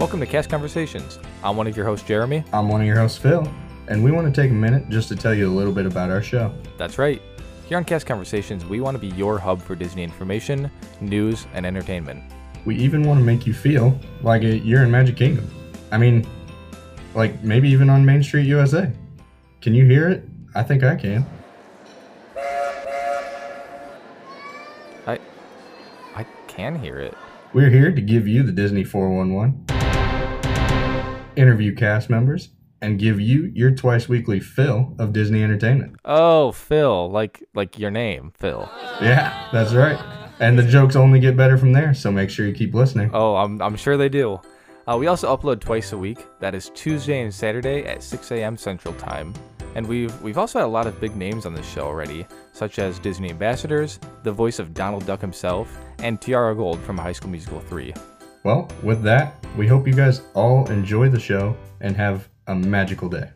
Welcome to Cast Conversations. I'm one of your hosts, Jeremy. I'm one of your hosts, Phil, and we want to take a minute just to tell you a little bit about our show. That's right. Here on Cast Conversations, we want to be your hub for Disney information, news, and entertainment. We even want to make you feel like you're in Magic Kingdom. I mean, like maybe even on Main Street USA. Can you hear it? I think I can. I I can hear it. We're here to give you the Disney 411, interview cast members, and give you your twice weekly fill of Disney entertainment. Oh, Phil, like like your name, Phil. Yeah, that's right. And the jokes only get better from there, so make sure you keep listening. Oh, I'm I'm sure they do. Uh, we also upload twice a week. That is Tuesday and Saturday at 6 a.m. Central Time. And we've we've also had a lot of big names on this show already, such as Disney ambassadors, the voice of Donald Duck himself, and Tiara Gold from High School Musical 3. Well, with that, we hope you guys all enjoy the show and have a magical day.